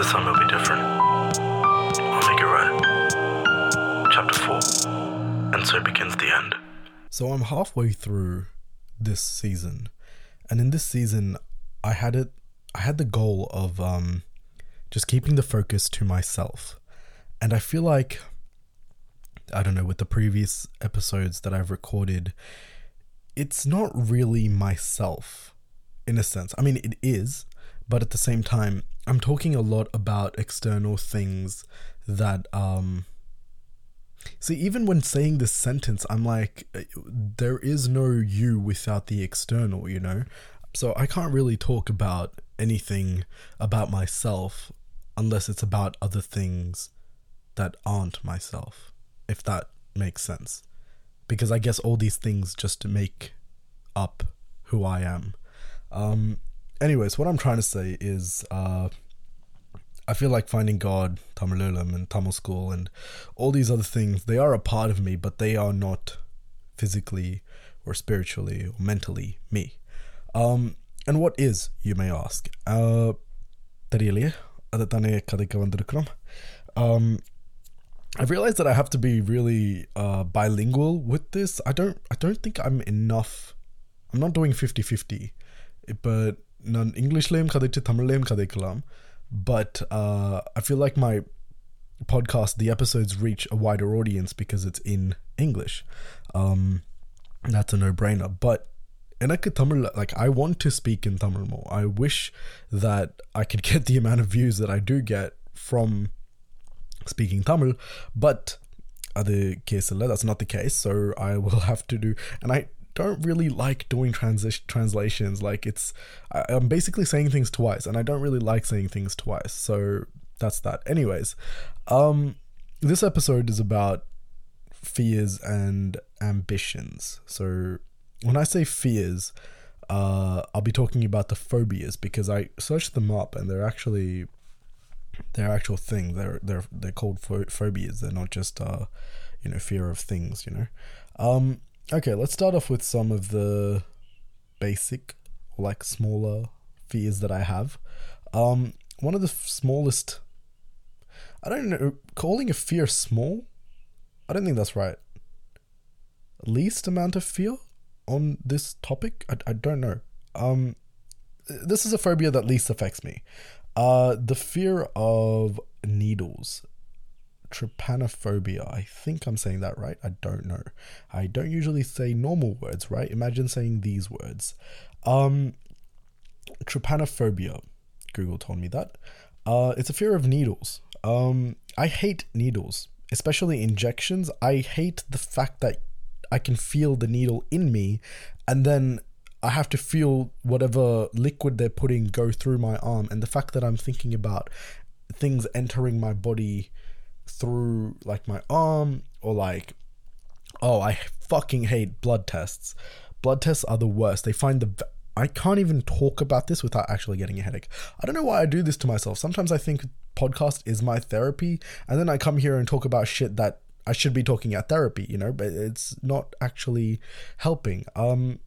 This time it'll be different. I'll make it right. Chapter 4. And so begins the end. So I'm halfway through this season, and in this season, I had it. I had the goal of um, just keeping the focus to myself, and I feel like I don't know with the previous episodes that I've recorded, it's not really myself, in a sense. I mean, it is, but at the same time, I'm talking a lot about external things that um See, even when saying this sentence, I'm like, there is no you without the external, you know? So I can't really talk about anything about myself unless it's about other things that aren't myself, if that makes sense. Because I guess all these things just make up who I am. Um, anyways, what I'm trying to say is, uh, I feel like finding God, Tamil Eelam, and Tamil school, and all these other things. They are a part of me, but they are not physically or spiritually or mentally me. Um, and what is, you may ask? Uh, தெரியலையே அதை I've realized that I have to be really uh, bilingual with this. I don't I don't think I'm enough. I'm not doing 50-50. But நான் இங்கிலீஷ்லேயும் கதைச்சு தமிழ்லேயும் கதைக்கலாம் but uh, I feel like my podcast, the episodes reach a wider audience because it's in English. Um, that's a no-brainer. But எனக்கு Tamil, like I want to speak in Tamil more. I wish that I could get the amount of views that I do get from speaking Tamil, but அது case that's not the case. So I will have to do, and I don't really like doing transition translations. Like it's, I, I'm basically saying things twice, and I don't really like saying things twice. So that's that. Anyways, um, this episode is about fears and ambitions. So when I say fears, uh, I'll be talking about the phobias because I searched them up, and they're actually they're actual thing. They're they're they're called pho- phobias. They're not just uh, you know, fear of things. You know. Um, okay, let's start off with some of the basic, like smaller fears that I have. Um, one of the f- smallest, I don't know, calling a fear small, I don't think that's right. Least amount of fear on this topic, I, I don't know. Um, this is a phobia that least affects me. Uh, the fear of needles trypanophobia. I think I'm saying that right. I don't know. I don't usually say normal words, right? Imagine saying these words. Um, trypanophobia. Google told me that. Uh, it's a fear of needles. Um, I hate needles, especially injections. I hate the fact that I can feel the needle in me, and then I have to feel whatever liquid they're putting go through my arm, and the fact that I'm thinking about things entering my body through like my arm or like oh i fucking hate blood tests. Blood tests are the worst. They find the i can't even talk about this without actually getting a headache. I don't know why i do this to myself. Sometimes i think podcast is my therapy and then i come here and talk about shit that i should be talking at therapy you know but it's not actually helping. Um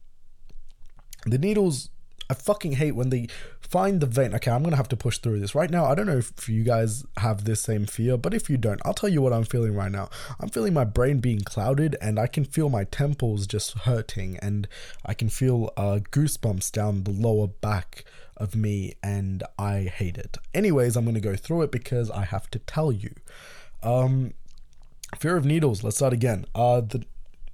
the needles I fucking hate when they find the vein. Okay, I'm gonna have to push through this right now. I don't know if you guys have this same fear, but if you don't, I'll tell you what I'm feeling right now. I'm feeling my brain being clouded, and I can feel my temples just hurting, and I can feel uh, goosebumps down the lower back of me, and I hate it. Anyways, I'm gonna go through it because I have to tell you. Um, fear of needles. Let's start again. Uh, the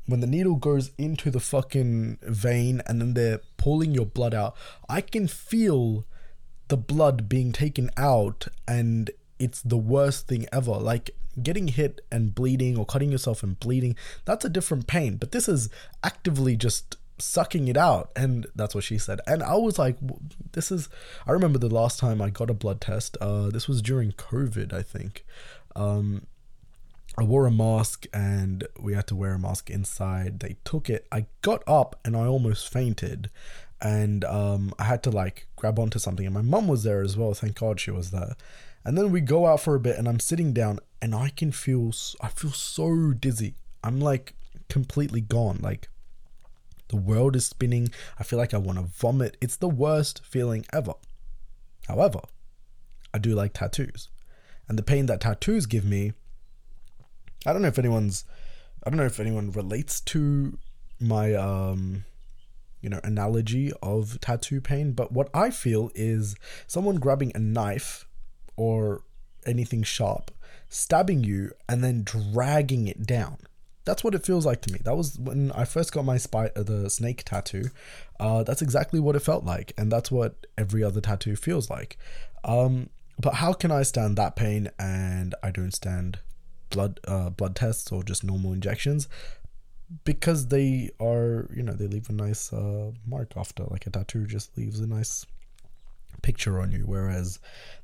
when the needle goes into the fucking vein and then they're pulling your blood out, I can feel the blood being taken out and it's the worst thing ever. Like getting hit and bleeding or cutting yourself and bleeding, that's a different pain. But this is actively just sucking it out. And that's what she said. And I was like, this is, I remember the last time I got a blood test. Uh, this was during COVID, I think. Um, I wore a mask and we had to wear a mask inside. They took it. I got up and I almost fainted. And um, I had to like grab onto something. And my mum was there as well. Thank God she was there. And then we go out for a bit and I'm sitting down and I can feel, I feel so dizzy. I'm like completely gone. Like the world is spinning. I feel like I want to vomit. It's the worst feeling ever. However, I do like tattoos. And the pain that tattoos give me, I don't know if anyone's I don't know if anyone relates to my um you know analogy of tattoo pain, but what I feel is someone grabbing a knife or anything sharp, stabbing you and then dragging it down. That's what it feels like to me. That was when I first got my spy, uh, the snake tattoo. Uh, that's exactly what it felt like, and that's what every other tattoo feels like. Um, but how can I stand that pain and I don't stand blood uh, blood tests or just normal injections? Because they are, you know, they leave a nice uh, mark after. Like a tattoo just leaves a nice picture on you, whereas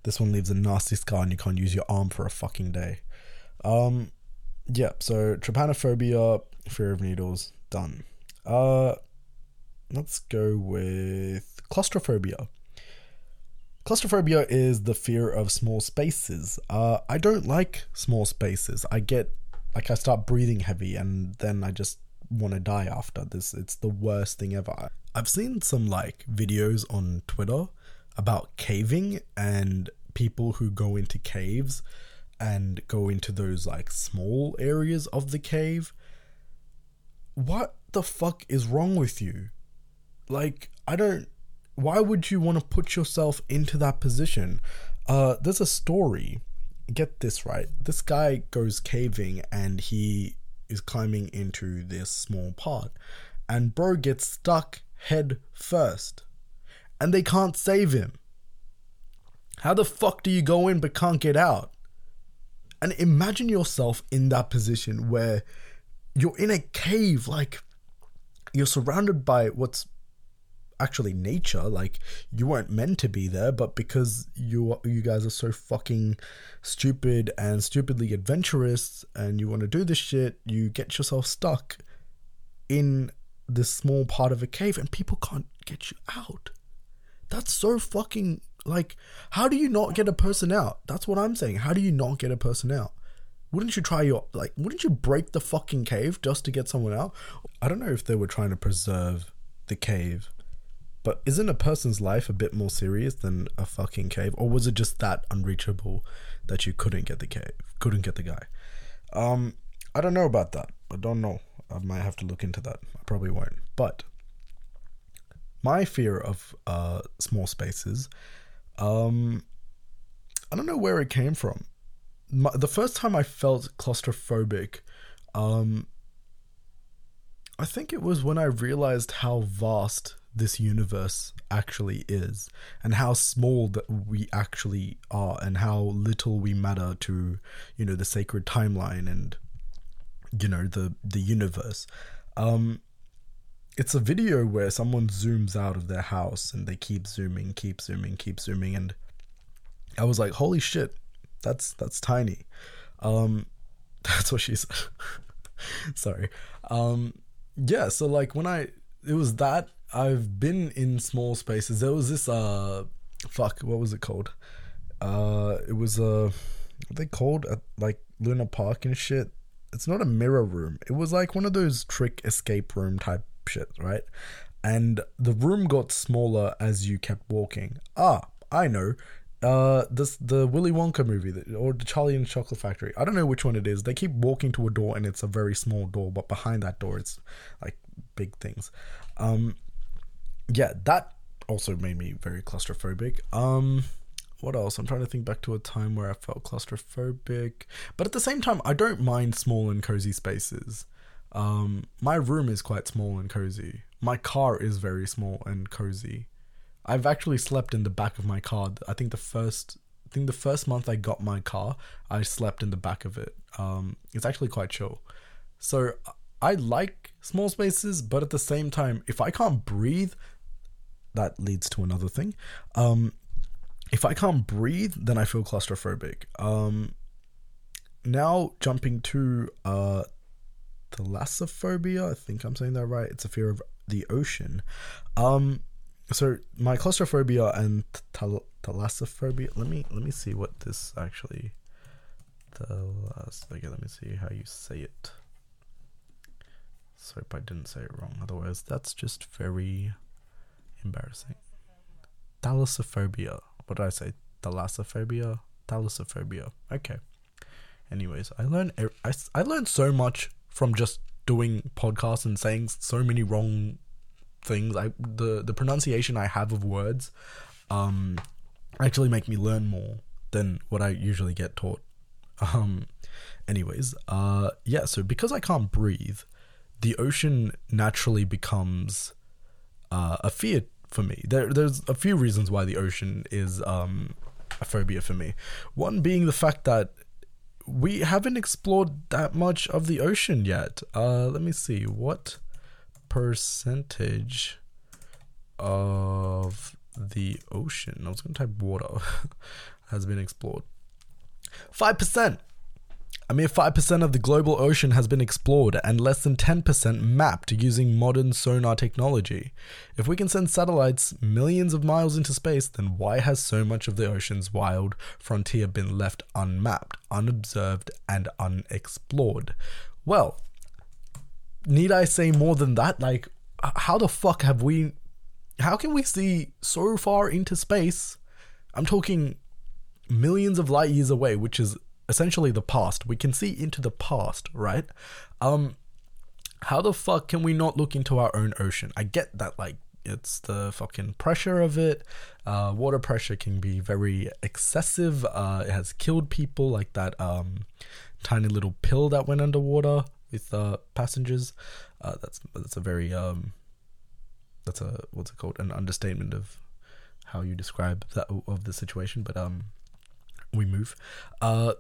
this one leaves a nasty scar and you can't use your arm for a fucking day. Um, yeah, so trypanophobia, fear of needles, done. Uh, let's go with claustrophobia. Claustrophobia is the fear of small spaces. Uh, I don't like small spaces. I get like I start breathing heavy and then I just want to die after this. It's the worst thing ever. I've seen some like videos on Twitter about caving and people who go into caves and go into those like small areas of the cave. What the fuck is wrong with you? Like, I don't. Why would you want to put yourself into that position? Uh, there's a story. Get this right. This guy goes caving and he is climbing into this small part, and bro gets stuck head first, and they can't save him. How the fuck do you go in but can't get out? And imagine yourself in that position where you're in a cave, like you're surrounded by what's actually nature like you weren't meant to be there but because you you guys are so fucking stupid and stupidly adventurous and you want to do this shit you get yourself stuck in this small part of a cave and people can't get you out. That's so fucking like how do you not get a person out? That's what i'm saying. How do you not get a person out? Wouldn't you try your like wouldn't you break the fucking cave just to get someone out? I don't know if they were trying to preserve the cave but isn't a person's life a bit more serious than a fucking cave? Or was it just that unreachable that you couldn't get the cave, couldn't get the guy? Um, I don't know about that. I don't know. I might have to look into that. I probably won't. But my fear of uh, small spaces, um, I don't know where it came from. My, the first time I felt claustrophobic, um, I think it was when I realized how vast this universe actually is and how small that we actually are and how little we matter to you know the sacred timeline and you know the the universe. Um it's a video where someone zooms out of their house and they keep zooming keep zooming keep zooming and i was like holy shit that's that's tiny. Um that's what she said. Sorry. Um yeah so like when i it was that I've been in small spaces. There was this uh fuck, what was it called? Uh it was uh what they called at like Luna Park and shit. It's not a mirror room. It was like one of those trick escape room type shit, right? And the room got smaller as you kept walking. Ah, I know. Uh, this the Willy Wonka movie or the Charlie and the Chocolate Factory. I don't know which one it is. They keep walking to a door and it's a very small door, but behind that door it's like big things. Um, yeah, that also made me very claustrophobic. Um, what else? I'm trying to think back to a time where I felt claustrophobic, but at the same time, I don't mind small and cozy spaces. Um, my room is quite small and cozy. My car is very small and cozy. I've actually slept in the back of my car. I think the first, I think the first month I got my car, I slept in the back of it. Um, it's actually quite chill. So I like small spaces, but at the same time, if I can't breathe, that leads to another thing. Um, if I can't breathe, then I feel claustrophobic. Um, now jumping to uh, thalassophobia, I think I'm saying that right. It's a fear of the ocean. Um, so my claustrophobia and thal- thalassophobia. Let me let me see what this actually. Thalas. Okay, let me see how you say it. So I didn't say it wrong. Otherwise, that's just very embarrassing. Thalassophobia. What did I say? Thalassophobia. Thalassophobia. Okay. Anyways, I learned I, I learned so much from just doing podcasts and saying so many wrong things. I the the pronunciation I have of words um actually make me learn more than what I usually get taught. Um anyways, uh yeah, so because I can't breathe, the ocean naturally becomes uh, a fear for me. There, there's a few reasons why the ocean is um, a phobia for me. One being the fact that we haven't explored that much of the ocean yet. Uh, let me see what percentage of the ocean. I was going to type water has been explored. Five percent. A mere 5% of the global ocean has been explored and less than 10% mapped using modern sonar technology. If we can send satellites millions of miles into space, then why has so much of the ocean's wild frontier been left unmapped, unobserved, and unexplored? Well, need I say more than that? Like, how the fuck have we. How can we see so far into space? I'm talking millions of light years away, which is essentially the past. We can see into the past, right? Um how the fuck can we not look into our own ocean? I get that like it's the fucking pressure of it. Uh, water pressure can be very excessive. Uh, it has killed people, like that um, tiny little pill that went underwater with uh, passengers. Uh, that's that's a very um, that's a what's it called? An understatement of how you describe that of the situation. But um, we move. Uh,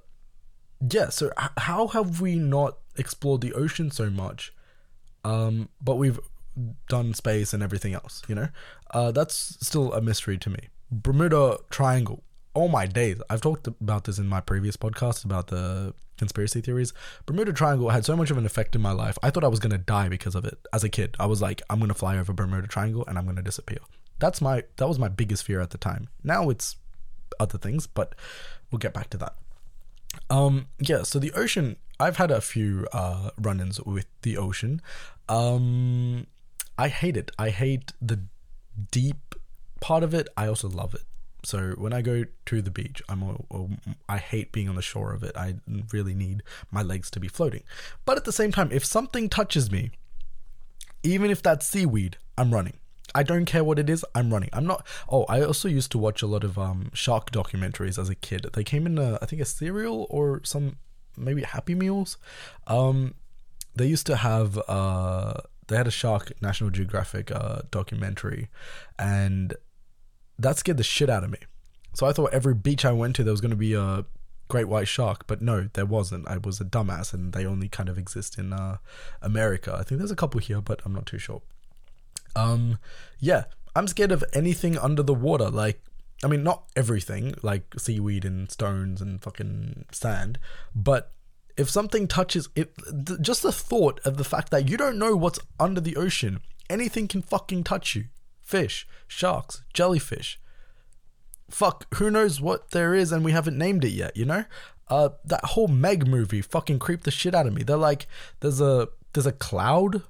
yeah. So how have we not explored the ocean so much? Um, but we've done space and everything else. You know, uh, that's still a mystery to me. Bermuda Triangle. Oh my days! I've talked about this in my previous podcast about the conspiracy theories. Bermuda Triangle had so much of an effect in my life. I thought I was gonna die because of it as a kid. I was like, I'm gonna fly over Bermuda Triangle and I'm gonna disappear. That's my that was my biggest fear at the time. Now it's other things, but we'll get back to that. Um, yeah, so the ocean, I've had a few uh, run ins with the ocean. Um, I hate it. I hate the deep part of it. I also love it. So when I go to the beach, I'm a, I hate being on the shore of it. I really need my legs to be floating. But at the same time, if something touches me, even if that's seaweed, I'm running. I don't care what it is, I'm running. I'm not. Oh, I also used to watch a lot of um, shark documentaries as a kid. They came in, a, I think, a cereal or some maybe Happy Meals. Um, they used to have. Uh, they had a shark National Geographic uh, documentary, and that scared the shit out of me. So I thought every beach I went to there was going to be a great white shark, but no, there wasn't. I was a dumbass, and they only kind of exist in uh, America. I think there's a couple here, but I'm not too sure. Um, yeah, I'm scared of anything under the water. Like, I mean, not everything, like seaweed and stones and fucking sand, but if something touches it, th- just the thought of the fact that you don't know what's under the ocean, anything can fucking touch you. Fish, sharks, jellyfish. Fuck, who knows what there is and we haven't named it yet, you know? Uh, that whole Meg movie fucking creeped the shit out of me. They're like, there's a there's a cloud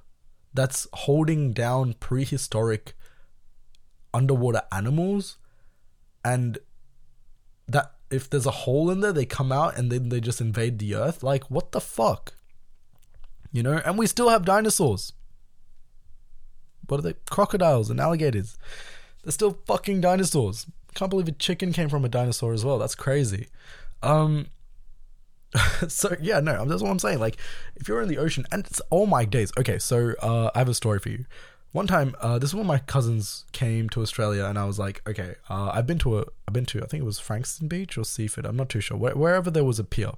that's holding down prehistoric underwater animals. And that if there's a hole in there they come out and then they just invade the earth. Like what the fuck? You know? And we still have dinosaurs. What are they? Crocodiles and alligators. They're still fucking dinosaurs. Can't believe a chicken came from a dinosaur as well. That's crazy. Um so yeah, no, that's what I'm saying. Like, if you're in the ocean, and it's all my days. Okay, so uh, I have a story for you. One time, uh, this is when my cousins came to Australia, and I was like, okay, uh, I've been to a, I've been to, I think it was Frankston Beach or Seaford. I'm not too sure. Where, wherever there was a pier,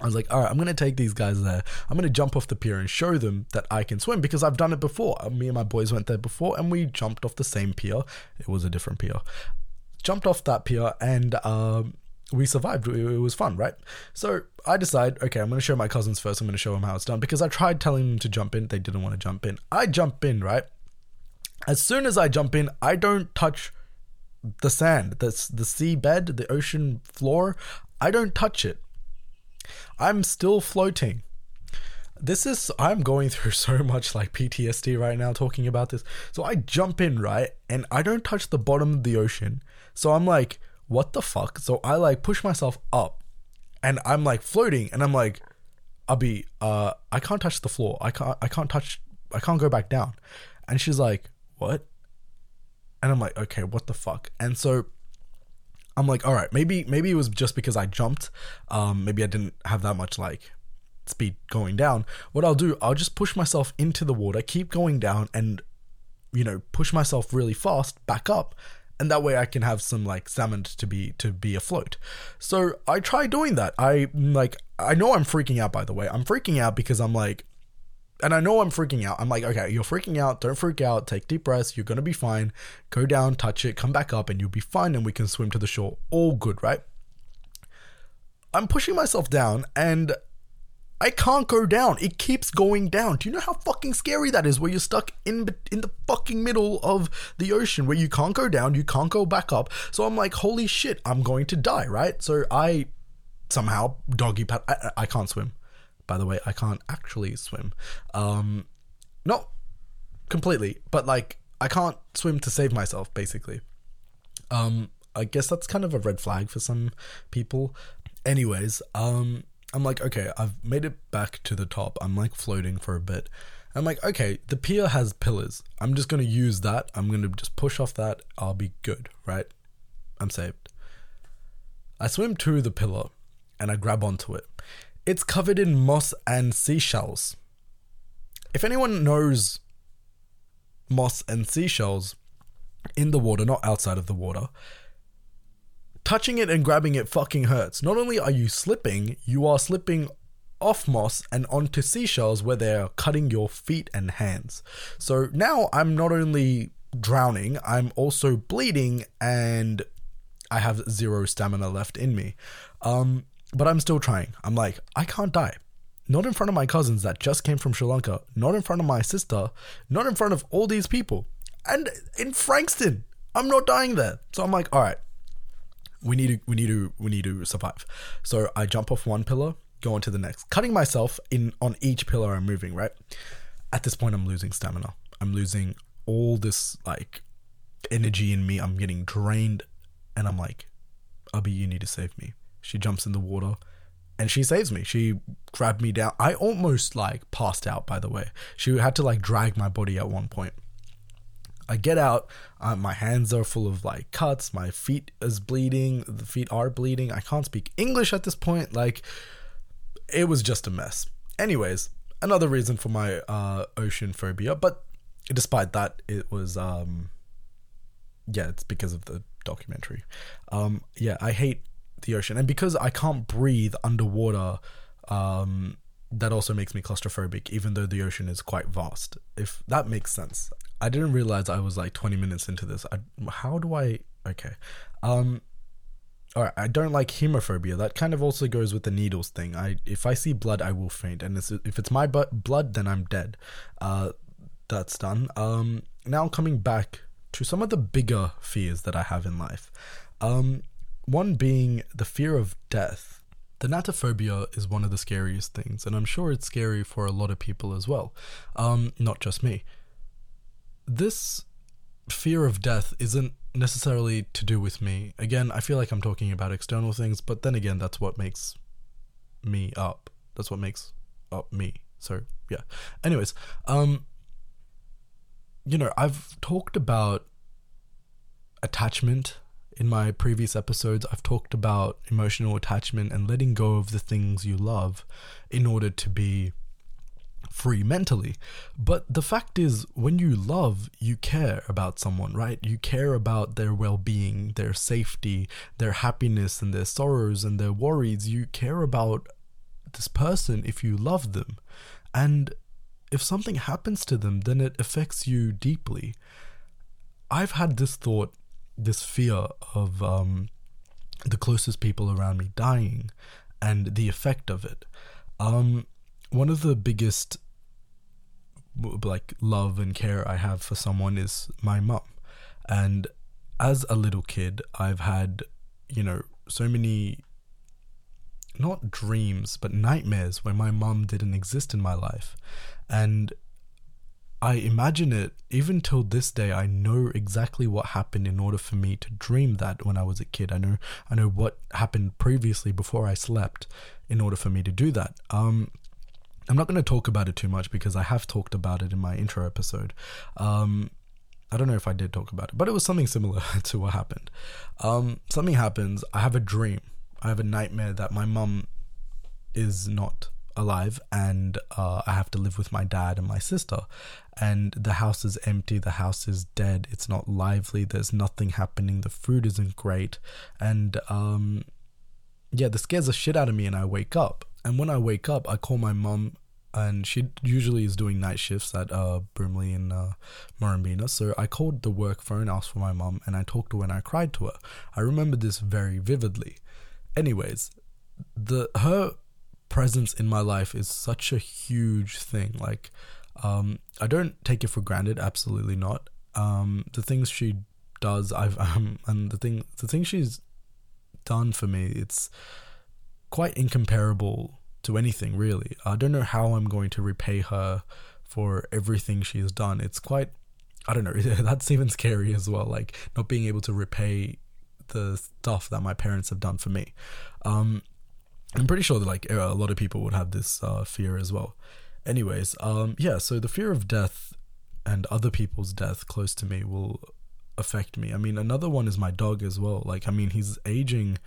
I was like, all right, I'm gonna take these guys there. I'm gonna jump off the pier and show them that I can swim because I've done it before. Uh, Me and my boys went there before, and we jumped off the same pier. It was a different pier. Jumped off that pier, and um, we survived. It it was fun, right? So I decide, okay, I'm going to show my cousins first. I'm going to show them how it's done because I tried telling them to jump in. They didn't want to jump in. I jump in, right? As soon as I jump in, I don't touch the sand, the, the sea bed, the ocean floor. I don't touch it. I'm still floating. This is, I'm going through so much like PTSD right now talking about this. So I jump in, right? And I don't touch the bottom of the ocean. So I'm like, what the fuck? So I like push myself up and I'm like floating and I'm like, Abby, uh, I can't touch the floor. I can't, I can't touch, I can't go back down. And she's like, what? And I'm like, okay, what the fuck? And so I'm like, all right, maybe, maybe it was just because I jumped. Um, maybe I didn't have that much like speed going down. What I'll do, I'll just push myself into the water, keep going down and, you know, push myself really fast back up and that way I can have some like salmon to be to be afloat. So I try doing that. I like I know I'm freaking out by the way. I'm freaking out because I'm like and I know I'm freaking out. I'm like, okay, you're freaking out. Don't freak out. Take deep breaths. You're going to be fine. Go down, touch it, come back up, and you'll be fine. And we can swim to the shore. All good, right? I'm pushing myself down, and I can't go down. It keeps going down. Do you know how fucking scary that is? Where you're stuck in in the fucking middle of the ocean, where you can't go down, you can't go back up. So I'm like, holy shit, I'm going to die, right? So I somehow doggy paddle. I, I can't swim. By the way, I can't actually swim. Um, not completely, but like I can't swim to save myself, basically. Um, I guess that's kind of a red flag for some people. Anyways, um, I'm like, okay, I've made it back to the top. I'm like floating for a bit. I'm like, okay, the pier has pillars. I'm just gonna use that. I'm gonna just push off that. I'll be good, right? I'm saved. I swim to the pillar and I grab onto it. It's covered in moss and seashells. If anyone knows moss and seashells in the water, not outside of the water, touching it and grabbing it fucking hurts. Not only are you slipping, you are slipping off moss and onto seashells where they're cutting your feet and hands. So now I'm not only drowning, I'm also bleeding and I have zero stamina left in me. Um, but I'm still trying. I'm like, I can't die. Not in front of my cousins that just came from Sri Lanka, not in front of my sister, not in front of all these people. And in Frankston, I'm not dying there. So I'm like, all right, we need to we need to we need to survive. So I jump off one pillar, go on to the next, cutting myself in on each pillar I'm moving, right? At this point I'm losing stamina. I'm losing all this like energy in me. I'm getting drained and I'm like, Abby, you need to save me. She jumps in the water and she saves me. She grabbed me down. I almost like passed out by the way. She had to like drag my body at one point. I get out, uh, my hands are full of like cuts, my feet is bleeding, the feet are bleeding. I can't speak English at this point. Like, it was just a mess. Anyways, another reason for my uh, ocean phobia, but despite that, it was, um, yeah, it's because of the documentary. Um, yeah, I hate the ocean, and because I can't breathe underwater, um, that also makes me claustrophobic, even though the ocean is quite vast. If that makes sense. I didn't realize I was like 20 minutes into this. I, how do I? Okay. Um. All right. I don't like hemophobia. That kind of also goes with the needles thing. I if I see blood, I will faint, and it's, if it's my blood, then I'm dead. Uh, that's done. Um. Now coming back to some of the bigger fears that I have in life. Um. One being the fear of death. Thanatophobia is one of the scariest things, and I'm sure it's scary for a lot of people as well. Um, not just me this fear of death isn't necessarily to do with me. Again, I feel like I'm talking about external things, but then again, that's what makes me up. That's what makes up me. So, yeah. Anyways, um you know, I've talked about attachment in my previous episodes. I've talked about emotional attachment and letting go of the things you love in order to be free mentally. But the fact is, when you love, you care about someone, right? You care about their well being, their safety, their happiness, and their sorrows and their worries. You care about this person if you love them. And if something happens to them, then it affects you deeply. I've had this thought, this fear of um, the closest people around me dying and the effect of it. Um, one of the biggest like love and care I have for someone is my mum. And as a little kid, I've had, you know, so many not dreams, but nightmares where my mum didn't exist in my life. And I imagine it even till this day. I know exactly what happened in order for me to dream that when I was a kid. I know I know what happened previously before I slept in order for me to do that. Um, I'm not going to talk about it too much because I have talked about it in my intro episode. Um, I don't know if I did talk about it, but it was something similar to what happened. Um, something happens. I have a dream. I have a nightmare that my mum is not alive and uh, I have to live with my dad and my sister. And the house is empty, the house is dead, it's not lively, there's nothing happening, the food isn't great. And um, yeah, this scares the shit out of me, and I wake up. And when I wake up, I call my mum and she usually is doing night shifts at uh Brimley in uh Murrumbeena. So I called the work phone, asked for my mum, and I talked to her and I cried to her. I remember this very vividly. Anyways, the her presence in my life is such a huge thing. Like, um, I don't take it for granted. Absolutely not. Um, the things she does, I've um, and the thing, the thing she's done for me, it's quite incomparable to anything really. I don't know how I'm going to repay her for everything she has done. It's quite I don't know, that's even scary as well, like not being able to repay the stuff that my parents have done for me. Um I'm pretty sure that like a lot of people would have this uh, fear as well. Anyways, um yeah, so the fear of death and other people's death close to me will affect me. I mean, another one is my dog as well. Like I mean, he's aging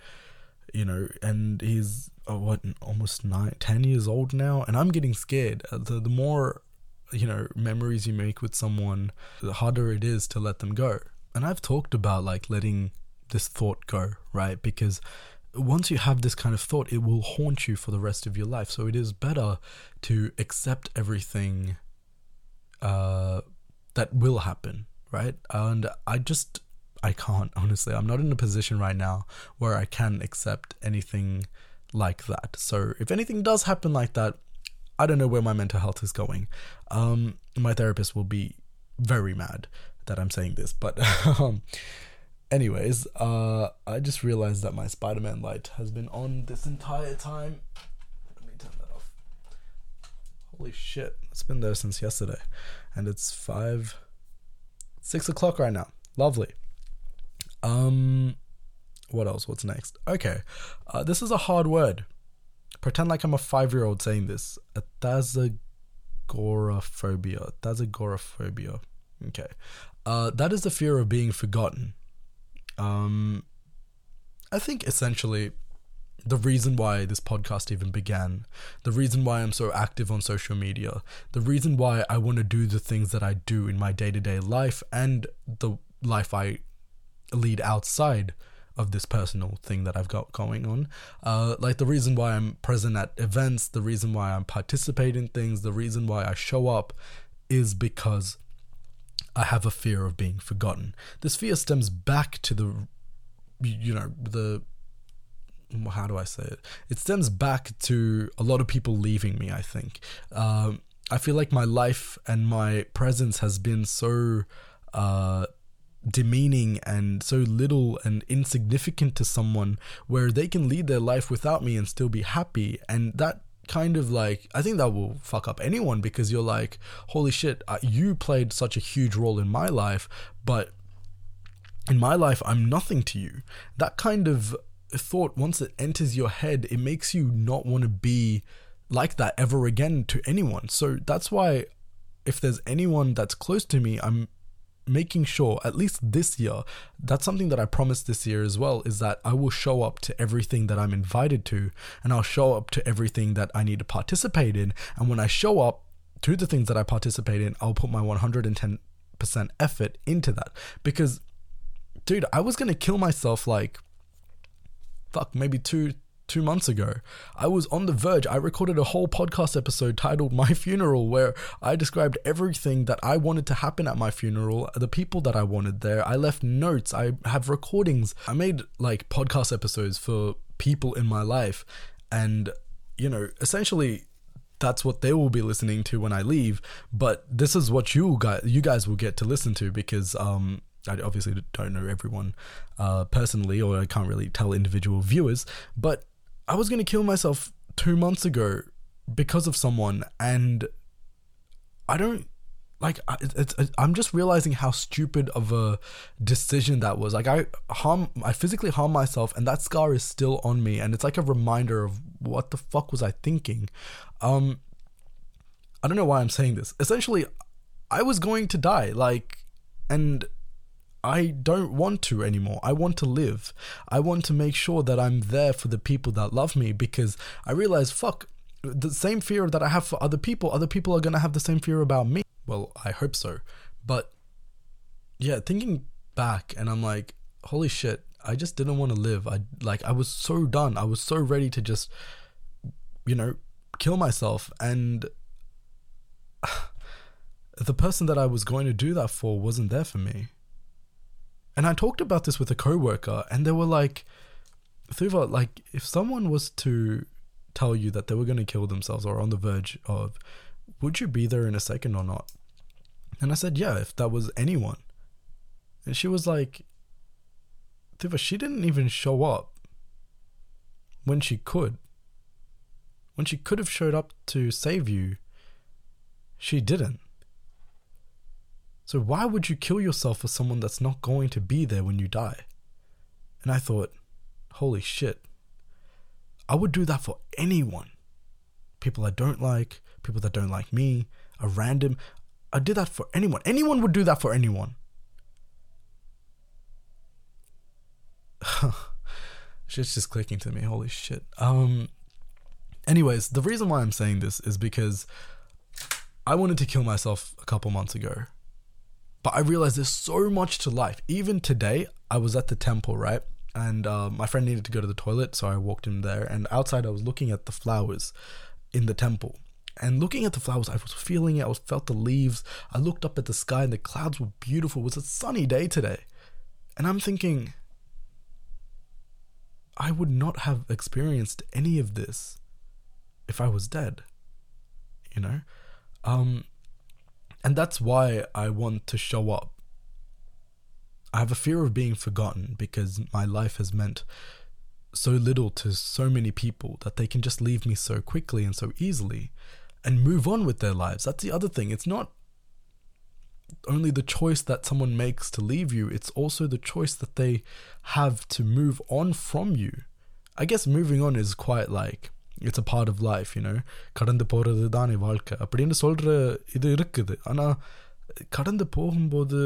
you know, and he's oh, what almost nine, ten years old now, and I'm getting scared. Uh, the the more you know memories you make with someone, the harder it is to let them go. And I've talked about like letting this thought go, right? Because once you have this kind of thought, it will haunt you for the rest of your life. So it is better to accept everything uh, that will happen, right? And I just I can't, honestly. I'm not in a position right now where I can accept anything like that. So if anything does happen like that, I don't know where my mental health is going. Um, my therapist will be very mad that I'm saying this, but um, anyways, uh, I just realized that my Spider-Man light has been on this entire time. Let me turn that off. Holy shit, it's been there since yesterday, and it's five, six o'clock right now. Lovely. Um, what else? What's next? Okay, uh, this is a hard word. Pretend like I'm a five-year-old saying this. Athazagoraphobia. Athazagoraphobia. Okay, uh, that is the fear of being forgotten. Um, I think essentially the reason why this podcast even began, the reason why I'm so active on social media, the reason why I want to do the things that I do in my day to day life and the life I lead outside of this personal thing that I've got going on. Uh, like the reason why I'm present at events, the reason why I'm participating in things, the reason why I show up is because I have a fear of being forgotten. This fear stems back to the, you know, the, how do I say it? It stems back to a lot of people leaving me, I think. Um, I feel like my life and my presence has been so uh, demeaning and so little and insignificant to someone where they can lead their life without me and still be happy and that kind of like I think that will fuck up anyone because you're like holy shit uh, you played such a huge role in my life but in my life I'm nothing to you. That kind of thought once it enters your head it makes you not want to be like that ever again to anyone. So that's why if there's anyone that's close to me I'm making sure at least this year that's something that i promised this year as well is that i will show up to everything that i'm invited to and i'll show up to everything that i need to participate in. And when i show up to the things that i participate in i'll put my 110% effort into that. Because dude i was going to kill myself like fuck maybe two two months ago. I was on the verge. I recorded a whole podcast episode titled My Funeral, where I described everything that I wanted to happen at my funeral, the people that I wanted there. I left notes, I have recordings. I made like podcast episodes for people in my life. And, you know, essentially, that's what they will be listening to when I leave. But this is what you guys you guys will get to listen to because um I obviously don't know everyone uh, personally, or I can't really tell individual viewers. But I was going to kill myself two months ago because of someone, and I don't like it's, it's, I'm just realizing how stupid of a decision that was. Like I harm, I physically harm myself, and that scar is still on me, and it's like a reminder of what the fuck was I thinking. Um, I don't know why I'm saying this. Essentially, I was going to die, like, and I don't want to anymore. I want to live. I want to make sure that I'm there for the people that love me because I realize, fuck, the same fear that I have for other people, other people are going to have the same fear about me. Well, I hope so. But yeah, thinking back and I'm like, holy shit, I just didn't want to live. I like I was so done. I was so ready to just you know, kill myself and the person that I was going to do that for wasn't there for me. And I talked about this with a coworker, and they were like, Thuva, like, if someone was to tell you that they were going to kill themselves or on the verge of, would you be there in a second or not? And I said, yeah, if that was anyone. And she was like, Thuva, she didn't even show up when she could. When she could have showed up to save you, she didn't. So why would you kill yourself for someone that's not going to be there when you die? And I thought, holy shit. I would do that for anyone. People I don't like, people that don't like me, a random. I did that for anyone. Anyone would do that for anyone. Shit's just clicking to me. Holy shit. Um. Anyways, the reason why I'm saying this is because I wanted to kill myself a couple months ago. But I realized there's so much to life. Even today, I was at the temple, right? And uh, my friend needed to go to the toilet, so I walked him there. And outside, I was looking at the flowers in the temple. And looking at the flowers, I was feeling it. I felt the leaves. I looked up at the sky, and the clouds were beautiful. It was a sunny day today, and I'm thinking, I would not have experienced any of this if I was dead. You know, um, and that's why I want to show up. I have a fear of being forgotten because my life has meant so little to so many people that they can just leave me so quickly and so easily and move on with their lives. That's the other thing. It's not only the choice that someone makes to leave you, it's also the choice that they have to move on from you. I guess moving on is quite like it's a part of life you know கடந்து போகிறது தானே வாழ்க்கை அப்படின்னு சொல்கிற இது இருக்குது ஆனால் கடந்து போகும்போது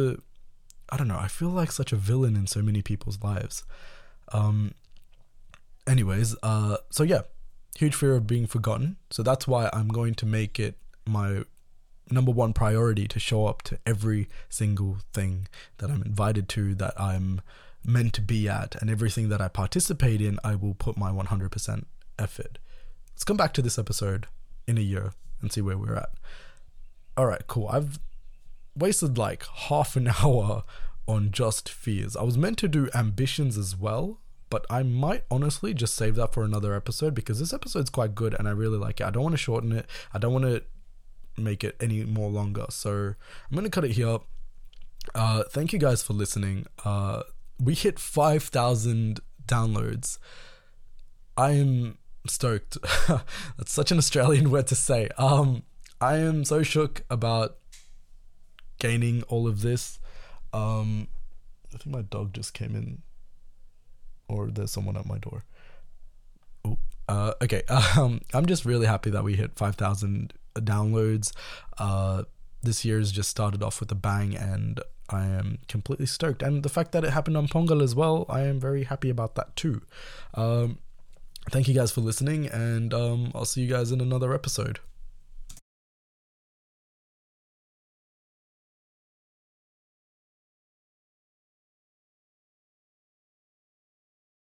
I don't know, I feel like such a villain in so many people's lives. Um, anyways, uh, so yeah, huge fear of being forgotten. So that's why I'm going to make it my number one priority to show up to every single thing that I'm invited to, that I'm meant to be at, and everything that I participate in, I will put my 100% effort. Let's come back to this episode in a year and see where we're at. All right, cool. I've wasted like half an hour on just fears. I was meant to do ambitions as well, but I might honestly just save that for another episode because this episode's quite good and I really like it. I don't want to shorten it. I don't want to make it any more longer. So I'm going to cut it here. Uh, thank you guys for listening. Uh, we hit 5,000 downloads. I am stoked. That's such an Australian word to say. Um, I am so shook about gaining all of this. Um, I think my dog just came in, or there's someone at my door. Oh, uh, okay. Um, I'm just really happy that we hit 5,000 downloads. Uh, this year's just started off with a bang, and I am completely stoked. And the fact that it happened on Pongal as well, I am very happy about that too. Um, thank you guys for listening, and um, I'll see you guys in another episode.